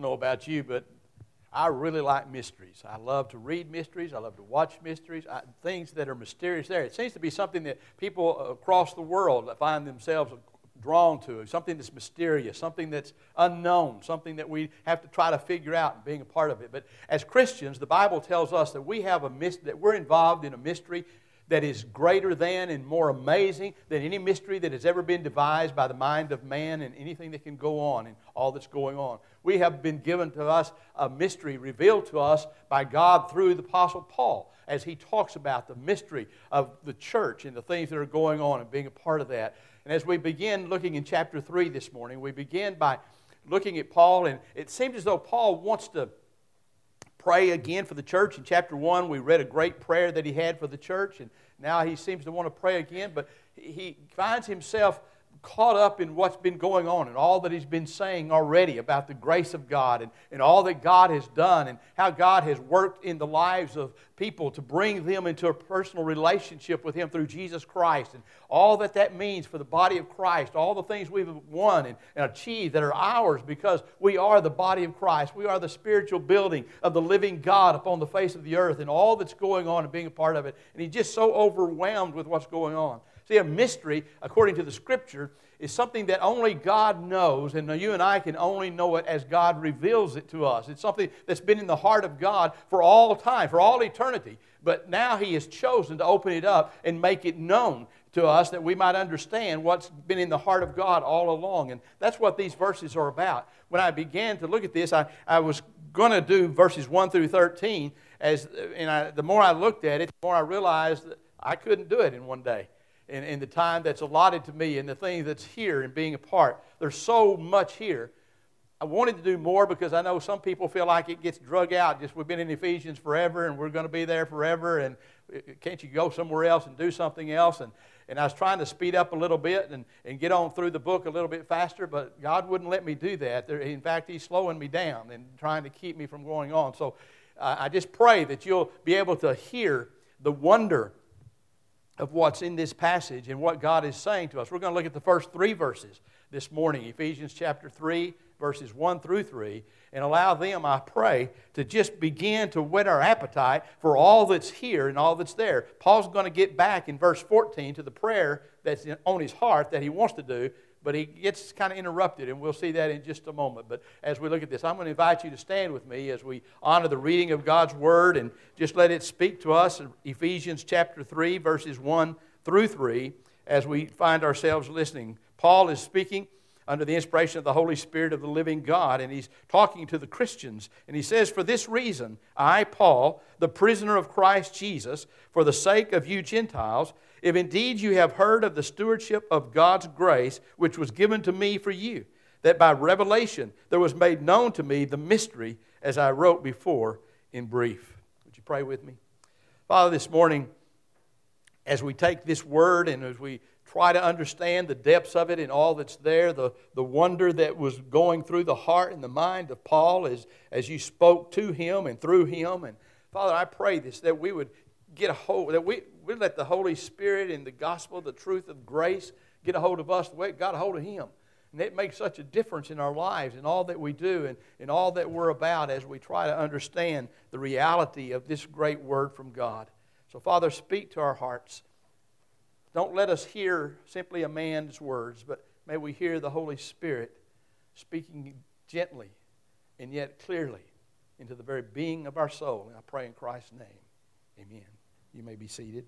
don't know about you, but I really like mysteries. I love to read mysteries. I love to watch mysteries. I, things that are mysterious there. It seems to be something that people across the world find themselves drawn to, something that's mysterious, something that's unknown, something that we have to try to figure out and being a part of it. But as Christians, the Bible tells us that we have a that we're involved in a mystery that is greater than and more amazing than any mystery that has ever been devised by the mind of man and anything that can go on and all that's going on. We have been given to us a mystery revealed to us by God through the Apostle Paul as he talks about the mystery of the church and the things that are going on and being a part of that. And as we begin looking in chapter 3 this morning, we begin by looking at Paul, and it seems as though Paul wants to pray again for the church. In chapter 1, we read a great prayer that he had for the church, and now he seems to want to pray again, but he finds himself caught up in what's been going on and all that he's been saying already about the grace of God and, and all that God has done and how God has worked in the lives of people to bring them into a personal relationship with Him through Jesus Christ and all that that means for the body of Christ, all the things we've won and, and achieved that are ours because we are the body of Christ. We are the spiritual building of the living God upon the face of the earth and all that's going on and being a part of it. And he's just so overwhelmed with what's going on. See, a mystery, according to the scripture, is something that only God knows, and you and I can only know it as God reveals it to us. It's something that's been in the heart of God for all time, for all eternity. But now He has chosen to open it up and make it known to us that we might understand what's been in the heart of God all along. And that's what these verses are about. When I began to look at this, I, I was going to do verses 1 through 13. As, and I, the more I looked at it, the more I realized that I couldn't do it in one day and, and the time that's allotted to me and the thing that's here and being a part. There's so much here. I wanted to do more because I know some people feel like it gets drug out. Just we've been in Ephesians forever and we're going to be there forever. And uh, can't you go somewhere else and do something else? And, and I was trying to speed up a little bit and, and get on through the book a little bit faster, but God wouldn't let me do that. There, in fact, He's slowing me down and trying to keep me from going on. So uh, I just pray that you'll be able to hear the wonder of what's in this passage and what God is saying to us. We're going to look at the first three verses this morning Ephesians chapter 3, verses 1 through 3, and allow them, I pray, to just begin to whet our appetite for all that's here and all that's there. Paul's going to get back in verse 14 to the prayer that's on his heart that he wants to do but he gets kind of interrupted, and we'll see that in just a moment. But as we look at this, I'm going to invite you to stand with me as we honor the reading of God's Word and just let it speak to us. Ephesians chapter 3, verses 1 through 3, as we find ourselves listening. Paul is speaking under the inspiration of the Holy Spirit of the living God, and he's talking to the Christians. And he says, For this reason, I, Paul, the prisoner of Christ Jesus, for the sake of you Gentiles, if indeed you have heard of the stewardship of God's grace, which was given to me for you, that by revelation there was made known to me the mystery, as I wrote before in brief. Would you pray with me? Father, this morning, as we take this word and as we try to understand the depths of it and all that's there, the, the wonder that was going through the heart and the mind of Paul as, as you spoke to him and through him. And Father, I pray this that we would get a hold, that we, we let the Holy Spirit and the gospel, the truth of grace, get a hold of us the way it got a hold of Him. And it makes such a difference in our lives and all that we do and, and all that we're about as we try to understand the reality of this great word from God. So, Father, speak to our hearts. Don't let us hear simply a man's words, but may we hear the Holy Spirit speaking gently and yet clearly into the very being of our soul. And I pray in Christ's name. Amen. You may be seated.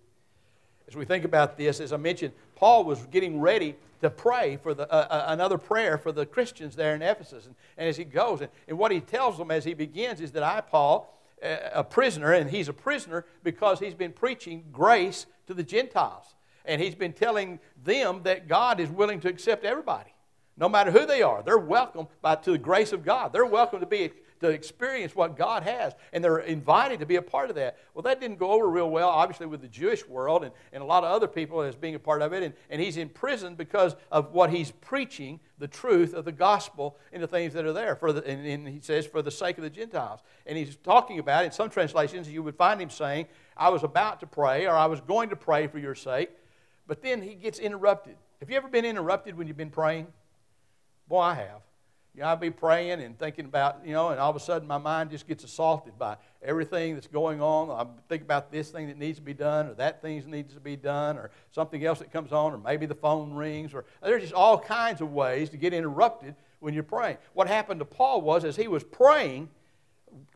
As we think about this, as I mentioned, Paul was getting ready to pray for the, uh, uh, another prayer for the Christians there in Ephesus. And, and as he goes, and, and, what he tells them as he begins is that I, Paul, a prisoner, and he's a prisoner because he's been preaching grace to the Gentiles. And he's been telling them that God is willing to accept everybody, no matter who they are. They're welcome by, to the grace of God. They're welcome to be to experience what God has, and they're invited to be a part of that. Well, that didn't go over real well, obviously, with the Jewish world and, and a lot of other people as being a part of it. And, and he's in prison because of what he's preaching, the truth of the gospel, and the things that are there. For the, and, and he says, for the sake of the Gentiles. And he's talking about, in some translations, you would find him saying, I was about to pray, or I was going to pray for your sake. But then he gets interrupted. Have you ever been interrupted when you've been praying? Boy, I have. You know, I'll be praying and thinking about, you know, and all of a sudden my mind just gets assaulted by everything that's going on. I think about this thing that needs to be done, or that thing needs to be done, or something else that comes on, or maybe the phone rings, or there's just all kinds of ways to get interrupted when you're praying. What happened to Paul was as he was praying,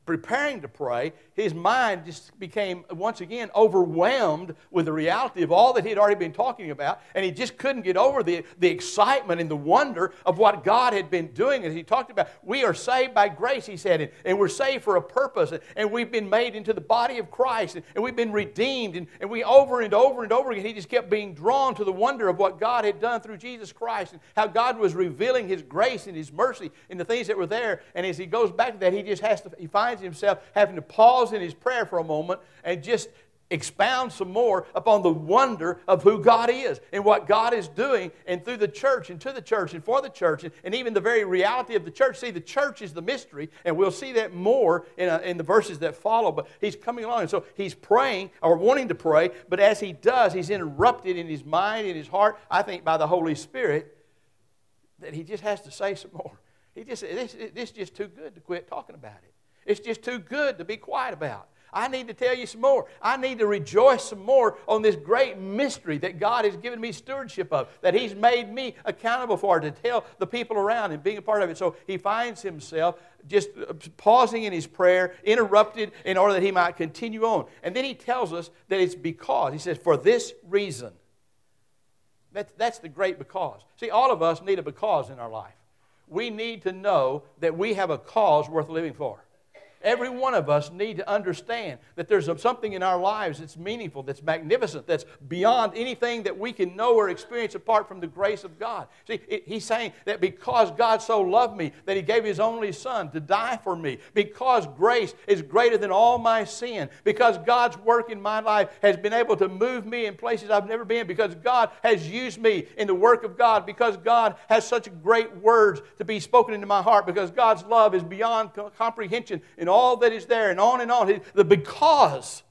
preparing to pray, his mind just became once again overwhelmed with the reality of all that he had already been talking about, and he just couldn't get over the, the excitement and the wonder of what God had been doing. As he talked about, we are saved by grace, he said, and, and we're saved for a purpose, and, and we've been made into the body of Christ, and, and we've been redeemed, and, and we over and over and over again, he just kept being drawn to the wonder of what God had done through Jesus Christ, and how God was revealing his grace and his mercy in the things that were there. And as he goes back to that, he just has to, he finds himself having to pause in his prayer for a moment and just expound some more upon the wonder of who God is and what God is doing and through the church and to the church and for the church and, even the very reality of the church. See, the church is the mystery, and we'll see that more in, uh, in the verses that follow. But he's coming along, and so he's praying or wanting to pray, but as he does, he's interrupted in his mind, in his heart, I think by the Holy Spirit, that he just has to say some more. He just, this, this is just too good to quit talking about it. It's just too good to be quiet about. I need to tell you some more. I need to rejoice some more on this great mystery that God has given me stewardship of, that He's made me accountable for, to tell the people around and being a part of it. So he finds himself just uh, pausing in his prayer, interrupted in order that he might continue on. And then he tells us that it's because, he says, for this reason. That's, that's the great because. See, all of us need a because in our life. We need to know that we have a cause worth living for. Every one of us need to understand that there's something in our lives that's meaningful, that's magnificent, that's beyond anything that we can know or experience apart from the grace of God. See, it, he's saying that because God so loved me that he gave his only son to die for me, because grace is greater than all my sin, because God's work in my life has been able to move me in places I've never been, because God has used me in the work of God, because God has such great words to be spoken into my heart, because God's love is beyond comprehension in all all that is there, and on and on. The because.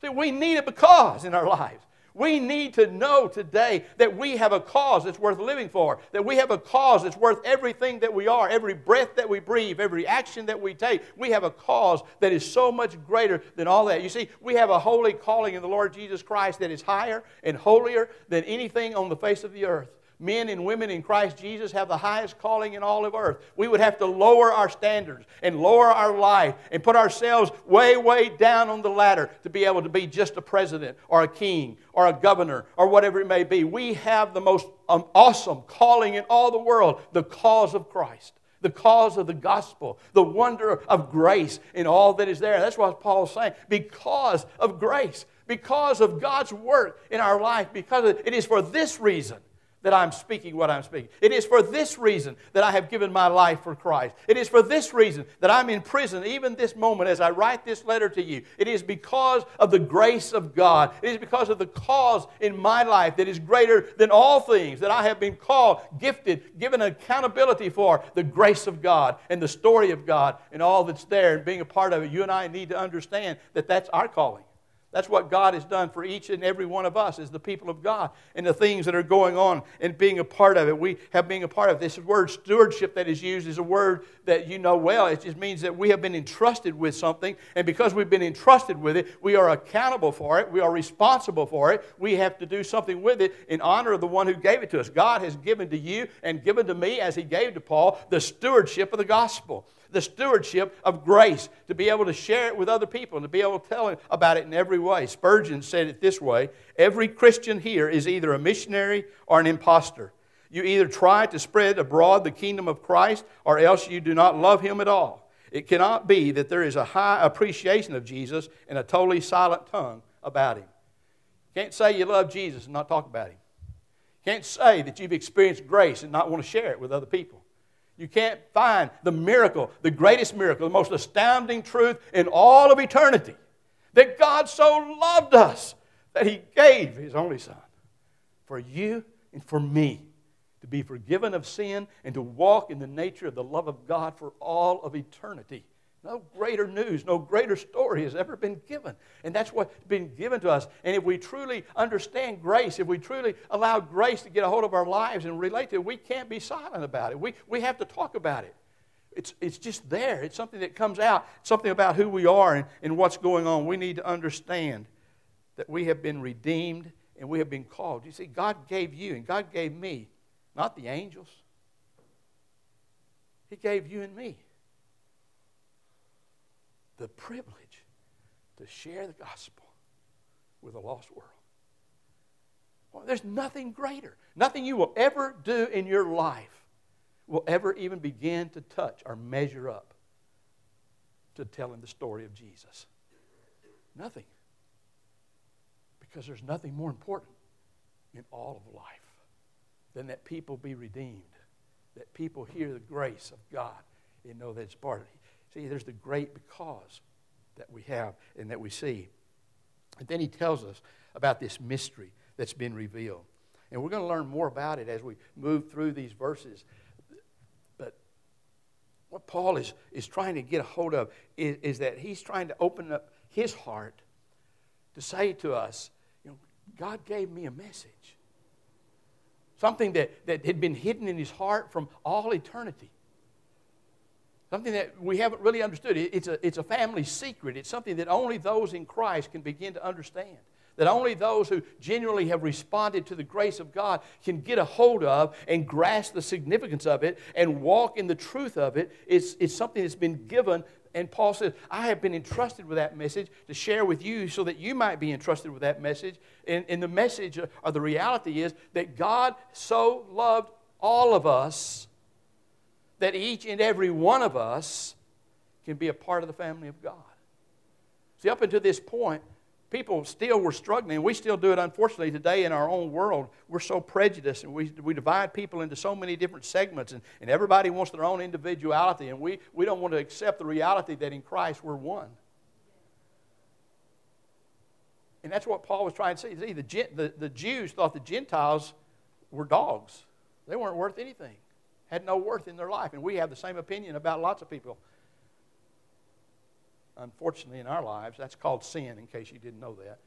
See, we need a because in our lives. We need to know today that we have a cause that's worth living for, that we have a cause that's worth everything that we are, every breath that we breathe, every action that we take. We have a cause that is so much greater than all that. You see, we have a holy calling in the Lord Jesus Christ that is higher and holier than anything on the face of the earth men and women in Christ Jesus have the highest calling in all of earth. We would have to lower our standards and lower our life and put ourselves way, way down on the ladder to be able to be just a president or a king or a governor or whatever it may be. We have the most um, awesome calling in all the world the cause of Christ the cause of the gospel, the wonder of grace in all that is there. That's what Paul's saying. Because of grace, because of God's work in our life, because it is for this reason that I'm speaking what I'm speaking. It is for this reason that I have given my life for Christ. It is for this reason that I'm in prison, even this moment as I write this letter to you. It is because of the grace of God. It is because of the cause in my life that is greater than all things that I have been called, gifted, given accountability for the grace of God and the story of God and all that's there and being a part of it. You and I need to understand that that's our calling. That's what God has done for each and every one of us as the people of God and the things that are going on and being a part of it. We have being a part of it. This word stewardship that is used is a word that you know well. It just means that we have been entrusted with something, and because we've been entrusted with it, we are accountable for it. We are responsible for it. We have to do something with it in honor of the one who gave it to us. God has given to you and given to me, as He gave to Paul, the stewardship of the gospel the stewardship of grace, to be able to share it with other people and to be able to tell about it in every way. Spurgeon said it this way Every Christian here is either a missionary or an impostor. You either try to spread abroad the kingdom of Christ or else you do not love him at all. It cannot be that there is a high appreciation of Jesus and a totally silent tongue about him. Can't say you love Jesus and not talk about him. Can't say that you've experienced grace and not want to share it with other people. You can't find the miracle, the greatest miracle, the most astounding truth in all of eternity that God so loved us that He gave His only Son for you and for me to be forgiven of sin and to walk in the nature of the love of God for all of eternity. No greater news, no greater story has ever been given. And that's what's been given to us. And if we truly understand grace, if we truly allow grace to get a hold of our lives and relate to it, we can't be silent about it. We, we have to talk about it. It's, it's just there. It's something that comes out, something about who we are and, and what's going on. We need to understand that we have been redeemed and we have been called. You see, God gave you and God gave me, not the angels. He gave you and me the privilege to share the gospel with a lost world. Well, there's nothing greater. Nothing you will ever do in your life will ever even begin to touch or measure up to telling the story of Jesus. Nothing. Because there's nothing more important in all of life than that people be redeemed, that people hear the grace of God and know that it's part of it. See, there's the great because that we have and that we see. And then he tells us about this mystery that's been revealed. And we're going to learn more about it as we move through these verses. But what Paul is, is trying to get a hold of is, is that he's trying to open up his heart to say to us, you know, God gave me a message. Something that, that had been hidden in his heart from all eternity. Something that we haven't really understood. It's a, it's a family secret. It's something that only those in Christ can begin to understand. That only those who genuinely have responded to the grace of God can get a hold of and grasp the significance of it and walk in the truth of it. It's, it's something that's been given. And Paul says, I have been entrusted with that message to share with you so that you might be entrusted with that message. And, and the message uh, or the reality is that God so loved all of us that each and every one of us can be a part of the family of God. See, up until this point, people still were struggling. We still do it, unfortunately, today in our own world. We're so prejudiced and we, we divide people into so many different segments, and, and everybody wants their own individuality, and we, we don't want to accept the reality that in Christ we're one. And that's what Paul was trying to say. See, the, the, the Jews thought the Gentiles were dogs, they weren't worth anything had no worth in their life. And we have the same opinion about lots of people. Unfortunately, in our lives, that's called sin, in case you didn't know that.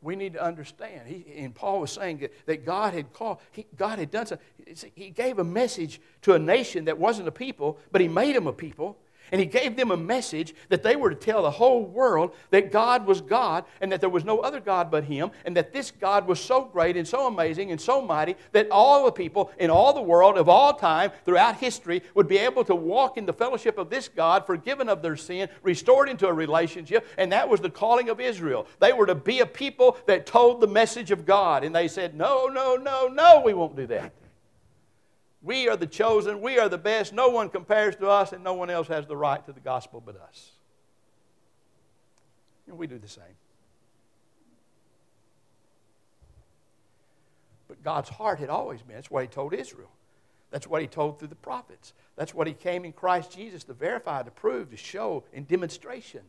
We need to understand. He, and Paul was saying that God had called, he, God had done something. He gave a message to a nation that wasn't a people, but He made them a people. And he gave them a message that they were to tell the whole world that God was God and that there was no other God but him and that this God was so great and so amazing and so mighty that all the people in all the world of all time throughout history would be able to walk in the fellowship of this God, forgiven of their sin, restored into a relationship. And that was the calling of Israel. They were to be a people that told the message of God. And they said, No, no, no, no, we won't do that. We are the chosen. We are the best. No one compares to us, and no one else has the right to the gospel but us. And we do the same. But God's heart had always been. That's what He told Israel. That's what He told through the prophets. That's what He came in Christ Jesus to verify, to prove, to show in demonstration.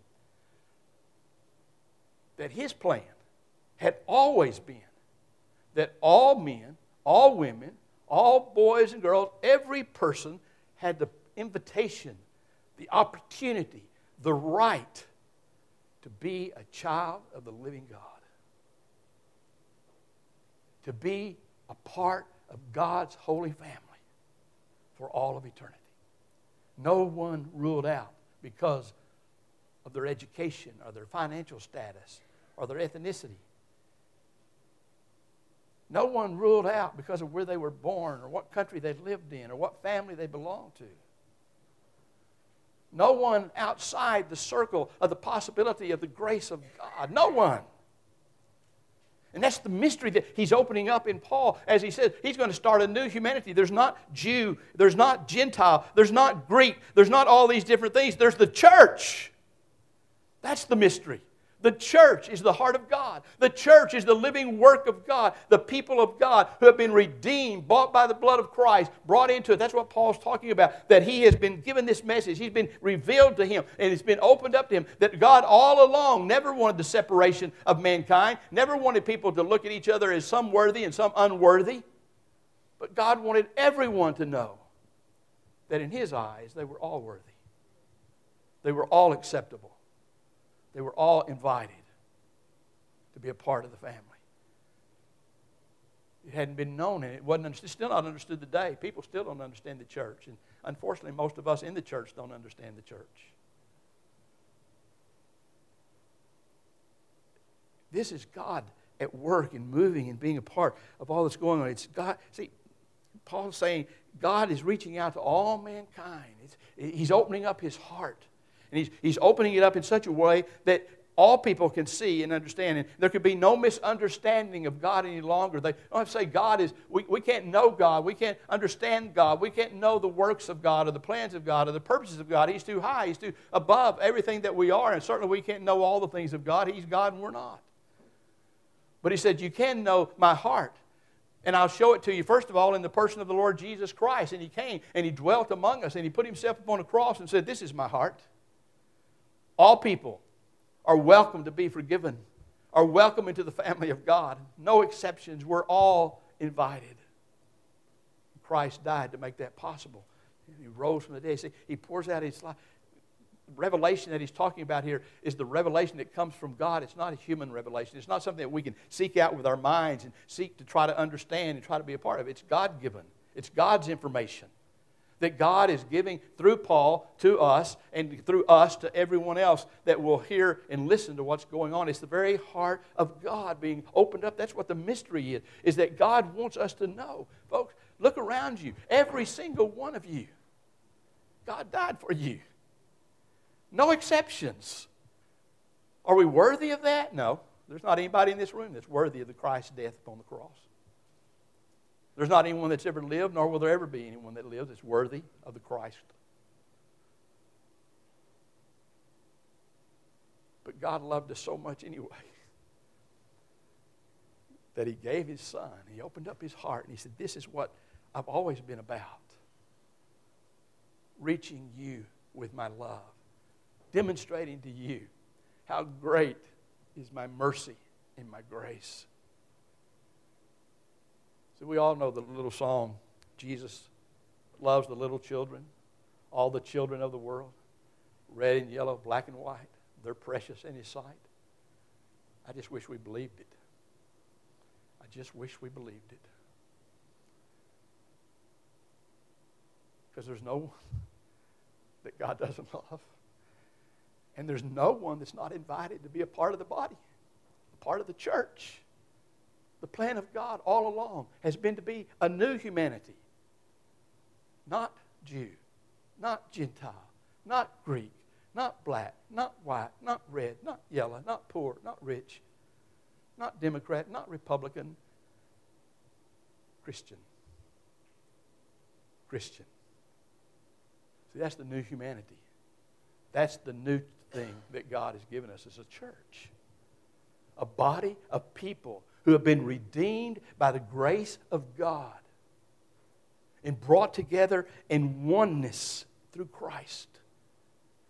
That His plan had always been that all men, all women, all boys and girls, every person had the invitation, the opportunity, the right to be a child of the living God, to be a part of God's holy family for all of eternity. No one ruled out because of their education or their financial status or their ethnicity no one ruled out because of where they were born or what country they lived in or what family they belonged to. No one outside the circle of the possibility of the grace of God. No one. And that's the mystery that he's opening up in Paul as he says he's going to start a new humanity. There's not Jew, there's not Gentile, there's not Greek, there's not all these different things. There's the church. That's the mystery. The church is the heart of God. The church is the living work of God, the people of God who have been redeemed, bought by the blood of Christ, brought into it. That's what Paul's talking about, that he has been given this message. He's been revealed to him, and it's been opened up to him. That God all along never wanted the separation of mankind, never wanted people to look at each other as some worthy and some unworthy. But God wanted everyone to know that in his eyes they were all worthy, they were all acceptable. They were all invited to be a part of the family. It hadn't been known and it wasn't still not understood today. People still don't understand the church. And unfortunately, most of us in the church don't understand the church. This is God at work and moving and being a part of all that's going on. It's God. See, Paul's saying God is reaching out to all mankind. It's, he's opening up his heart. And he's, he's opening it up in such a way that all people can see and understand. And there could be no misunderstanding of God any longer. They oh, don't to say God is, we, we can't know God. We can't understand God. We can't know the works of God or the plans of God or the purposes of God. He's too high. He's too above everything that we are. And certainly we can't know all the things of God. He's God and we're not. But he said, You can know my heart. And I'll show it to you, first of all, in the person of the Lord Jesus Christ. And he came and he dwelt among us and he put himself upon a cross and said, This is my heart. All people are welcome to be forgiven, are welcome into the family of God. No exceptions. We're all invited. Christ died to make that possible. He rose from the dead. See, he pours out his life. Revelation that he's talking about here is the revelation that comes from God. It's not a human revelation. It's not something that we can seek out with our minds and seek to try to understand and try to be a part of. It's God given, it's God's information that God is giving through Paul to us and through us to everyone else that will hear and listen to what's going on. It's the very heart of God being opened up. That's what the mystery is, is that God wants us to know. Folks, look around you. Every single one of you. God died for you. No exceptions. Are we worthy of that? No. There's not anybody in this room that's worthy of the Christ's death upon the cross. There's not anyone that's ever lived, nor will there ever be anyone that lives that's worthy of the Christ. But God loved us so much anyway that He gave His Son. He opened up His heart and He said, This is what I've always been about reaching you with my love, demonstrating to you how great is my mercy and my grace. We all know the little song, Jesus loves the little children, all the children of the world, red and yellow, black and white. They're precious in His sight. I just wish we believed it. I just wish we believed it. Because there's no one that God doesn't love. And there's no one that's not invited to be a part of the body, a part of the church. The plan of God all along has been to be a new humanity. Not Jew, not Gentile, not Greek, not black, not white, not red, not yellow, not poor, not rich, not Democrat, not Republican. Christian. Christian. See, that's the new humanity. That's the new thing that God has given us as a church. A body of people who have been redeemed by the grace of God and brought together in oneness through Christ.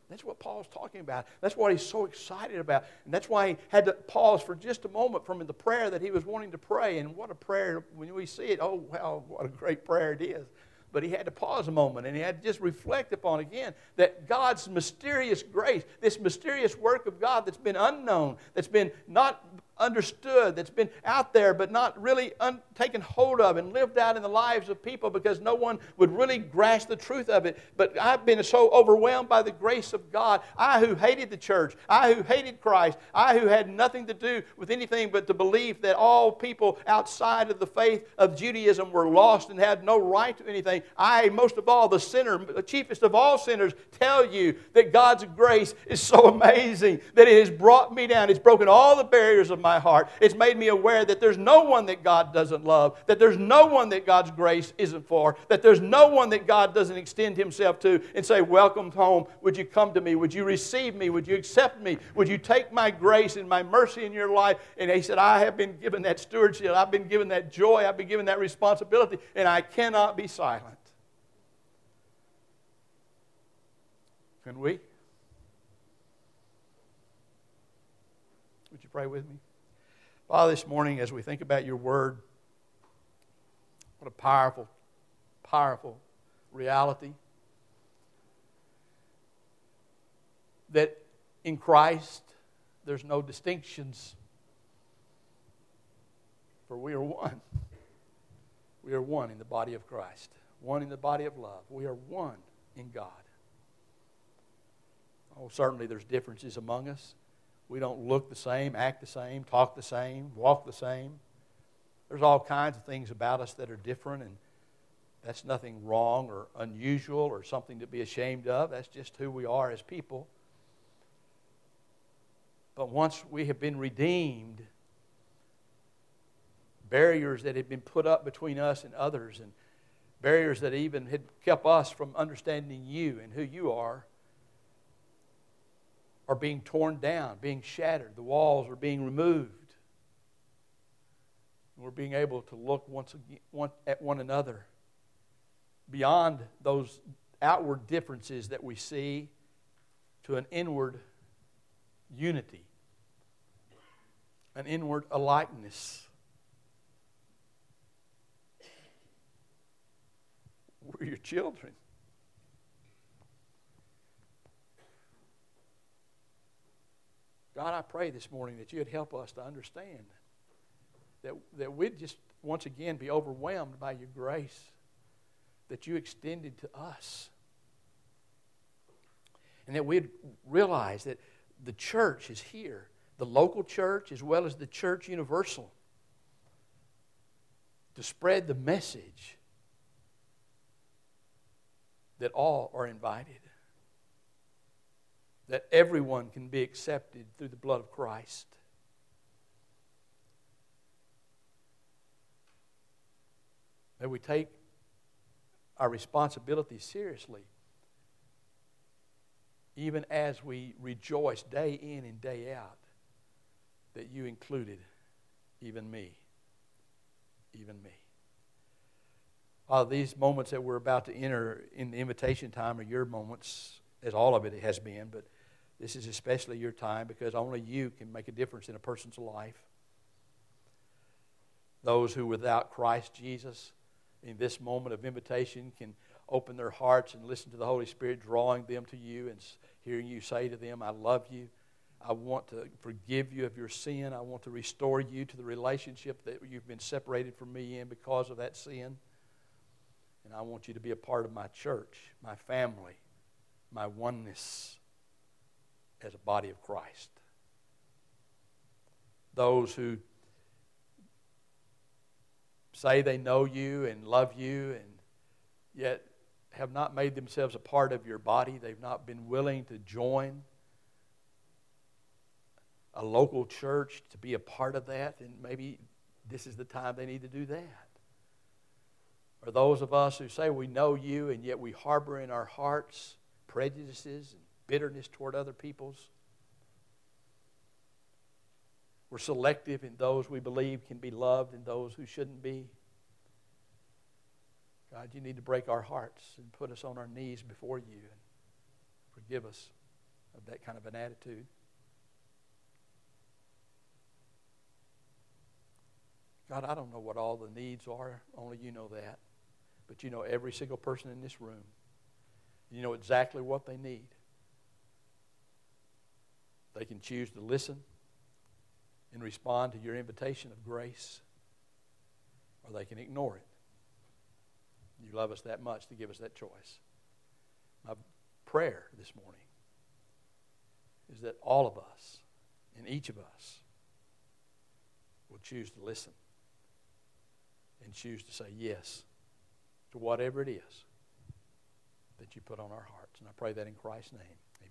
That's what Paul's talking about. That's what he's so excited about. And that's why he had to pause for just a moment from the prayer that he was wanting to pray. And what a prayer, when we see it, oh, wow, what a great prayer it is. But he had to pause a moment and he had to just reflect upon again that God's mysterious grace, this mysterious work of God that's been unknown, that's been not understood, that's been out there but not really un- taken hold of and lived out in the lives of people because no one would really grasp the truth of it. But I've been so overwhelmed by the grace of God. I who hated the church, I who hated Christ, I who had nothing to do with anything but to believe that all people outside of the faith of Judaism were lost and had no right to anything. I, most of all, the sinner, the chiefest of all sinners, tell you that God's grace is so amazing that it has brought me down. It's broken all the barriers of my my heart. It's made me aware that there's no one that God doesn't love, that there's no one that God's grace isn't for, that there's no one that God doesn't extend Himself to and say, Welcome home. Would you come to me? Would you receive me? Would you accept me? Would you take my grace and my mercy in your life? And He said, I have been given that stewardship. I've been given that joy. I've been given that responsibility, and I cannot be silent. Can we? Would you pray with me? Father, this morning, as we think about your word, what a powerful, powerful reality. That in Christ, there's no distinctions, for we are one. We are one in the body of Christ, one in the body of love. We are one in God. Oh, certainly there's differences among us. We don't look the same, act the same, talk the same, walk the same. There's all kinds of things about us that are different, and that's nothing wrong or unusual or something to be ashamed of. That's just who we are as people. But once we have been redeemed, barriers that had been put up between us and others, and barriers that even had kept us from understanding you and who you are, are being torn down, being shattered. The walls are being removed. We're being able to look once again, at one another beyond those outward differences that we see to an inward unity, an inward alikeness. We're your children. God, I pray this morning that you'd help us to understand that, that we'd just once again be overwhelmed by your grace that you extended to us. And that we'd realize that the church is here, the local church as well as the church universal, to spread the message that all are invited that everyone can be accepted through the blood of Christ. That we take our responsibility seriously, even as we rejoice day in and day out that you included even me. Even me. Uh, these moments that we're about to enter in the invitation time are your moments, as all of it has been, but this is especially your time because only you can make a difference in a person's life. Those who, without Christ Jesus, in this moment of invitation, can open their hearts and listen to the Holy Spirit drawing them to you and hearing you say to them, I love you. I want to forgive you of your sin. I want to restore you to the relationship that you've been separated from me in because of that sin. And I want you to be a part of my church, my family, my oneness as a body of Christ. Those who say they know you and love you and yet have not made themselves a part of your body, they've not been willing to join a local church to be a part of that, and maybe this is the time they need to do that. Or those of us who say we know you and yet we harbor in our hearts prejudices and bitterness toward other peoples. We're selective in those we believe can be loved and those who shouldn't be. God, you need to break our hearts and put us on our knees before you and forgive us of that kind of an attitude. God, I don't know what all the needs are. Only you know that. But you know every single person in this room. You know exactly what they need. They can choose to listen and respond to your invitation of grace, or they can ignore it. You love us that much to give us that choice. My prayer this morning is that all of us and each of us will choose to listen and choose to say yes to whatever it is that you put on our hearts. And I pray that in Christ's name.